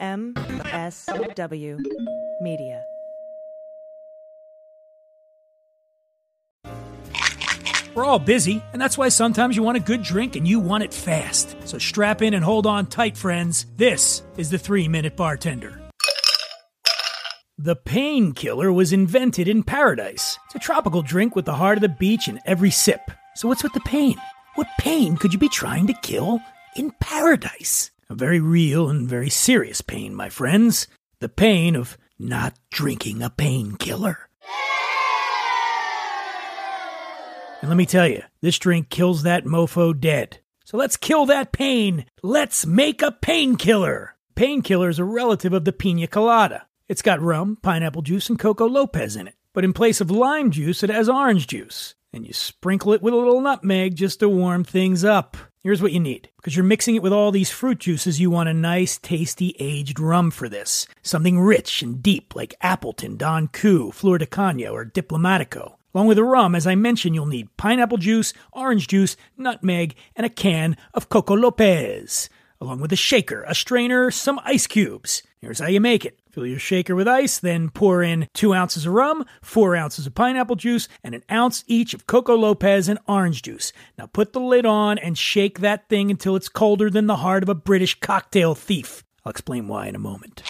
MSW Media. We're all busy, and that's why sometimes you want a good drink and you want it fast. So strap in and hold on tight, friends. This is the three minute bartender. The painkiller was invented in paradise. It's a tropical drink with the heart of the beach in every sip. So, what's with the pain? What pain could you be trying to kill in paradise? A very real and very serious pain, my friends. The pain of not drinking a painkiller. And let me tell you, this drink kills that mofo dead. So let's kill that pain. Let's make a painkiller. Painkiller is a relative of the pina colada. It's got rum, pineapple juice, and Coco Lopez in it. But in place of lime juice, it has orange juice. And you sprinkle it with a little nutmeg just to warm things up. Here's what you need. Because you're mixing it with all these fruit juices, you want a nice, tasty, aged rum for this. Something rich and deep like Appleton, Don Q, Flor de Cana, or Diplomatico. Along with the rum, as I mentioned, you'll need pineapple juice, orange juice, nutmeg, and a can of Coco Lopez. Along with a shaker, a strainer, some ice cubes. Here's how you make it. Fill your shaker with ice, then pour in two ounces of rum, four ounces of pineapple juice, and an ounce each of Coco Lopez and orange juice. Now put the lid on and shake that thing until it's colder than the heart of a British cocktail thief. I'll explain why in a moment.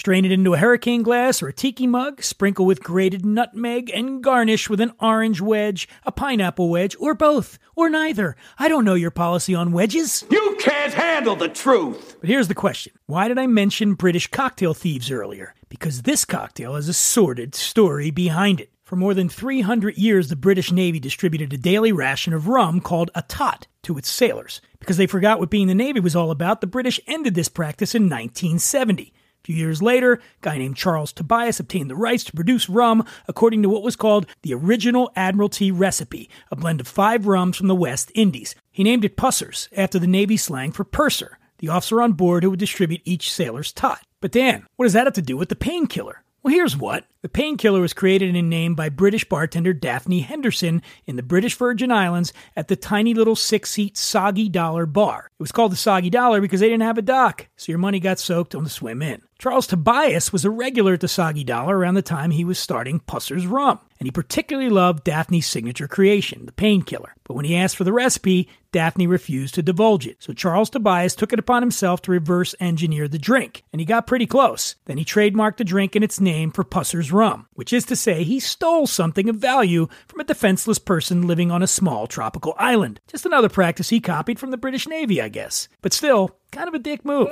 Strain it into a hurricane glass or a tiki mug, sprinkle with grated nutmeg, and garnish with an orange wedge, a pineapple wedge, or both, or neither. I don't know your policy on wedges. You can't handle the truth! But here's the question Why did I mention British cocktail thieves earlier? Because this cocktail has a sordid story behind it. For more than 300 years, the British Navy distributed a daily ration of rum called a tot to its sailors. Because they forgot what being the Navy was all about, the British ended this practice in 1970. Few years later, a guy named Charles Tobias obtained the rights to produce rum according to what was called the original Admiralty recipe, a blend of five rums from the West Indies. He named it Pusser's, after the Navy slang for purser, the officer on board who would distribute each sailor's tot. But Dan, what does that have to do with the painkiller? Well, here's what. The painkiller was created and named by British bartender Daphne Henderson in the British Virgin Islands at the tiny little six seat Soggy Dollar bar. It was called the Soggy Dollar because they didn't have a dock, so your money got soaked on the swim in. Charles Tobias was a regular at the Soggy Dollar around the time he was starting Pusser's Rum, and he particularly loved Daphne's signature creation, the painkiller. But when he asked for the recipe, Daphne refused to divulge it. So Charles Tobias took it upon himself to reverse engineer the drink, and he got pretty close. Then he trademarked the drink and its name for Pusser's Rum, which is to say he stole something of value from a defenseless person living on a small tropical island. Just another practice he copied from the British Navy, I guess. But still, kind of a dick move.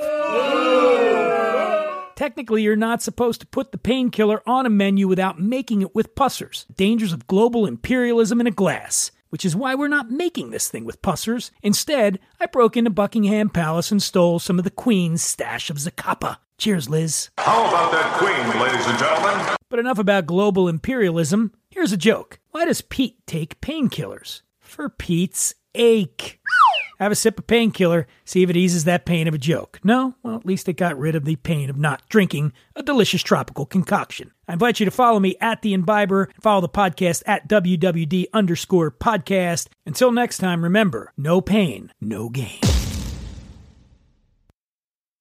Technically, you're not supposed to put the painkiller on a menu without making it with Pusser's. Dangers of global imperialism in a glass. Which is why we're not making this thing with Pusser's. Instead, I broke into Buckingham Palace and stole some of the Queen's stash of Zacapa. Cheers, Liz. How about that queen, ladies and gentlemen? But enough about global imperialism. Here's a joke. Why does Pete take painkillers? For Pete's ache. Have a sip of painkiller, see if it eases that pain of a joke. No? Well, at least it got rid of the pain of not drinking a delicious tropical concoction. I invite you to follow me at The Imbiber and follow the podcast at WWD underscore podcast. Until next time, remember, no pain, no gain.